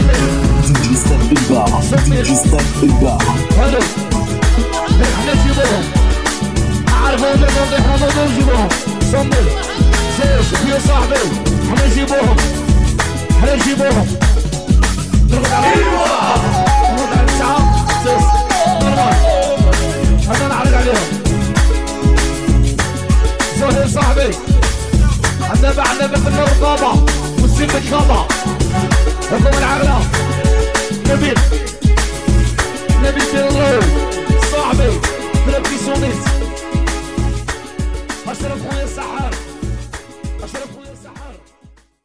صمي صمي دي ستاف الخضع حكم العقلة نبيل نبيل تيرلو صاحبي في الابتسامات اشرف خويا السحاب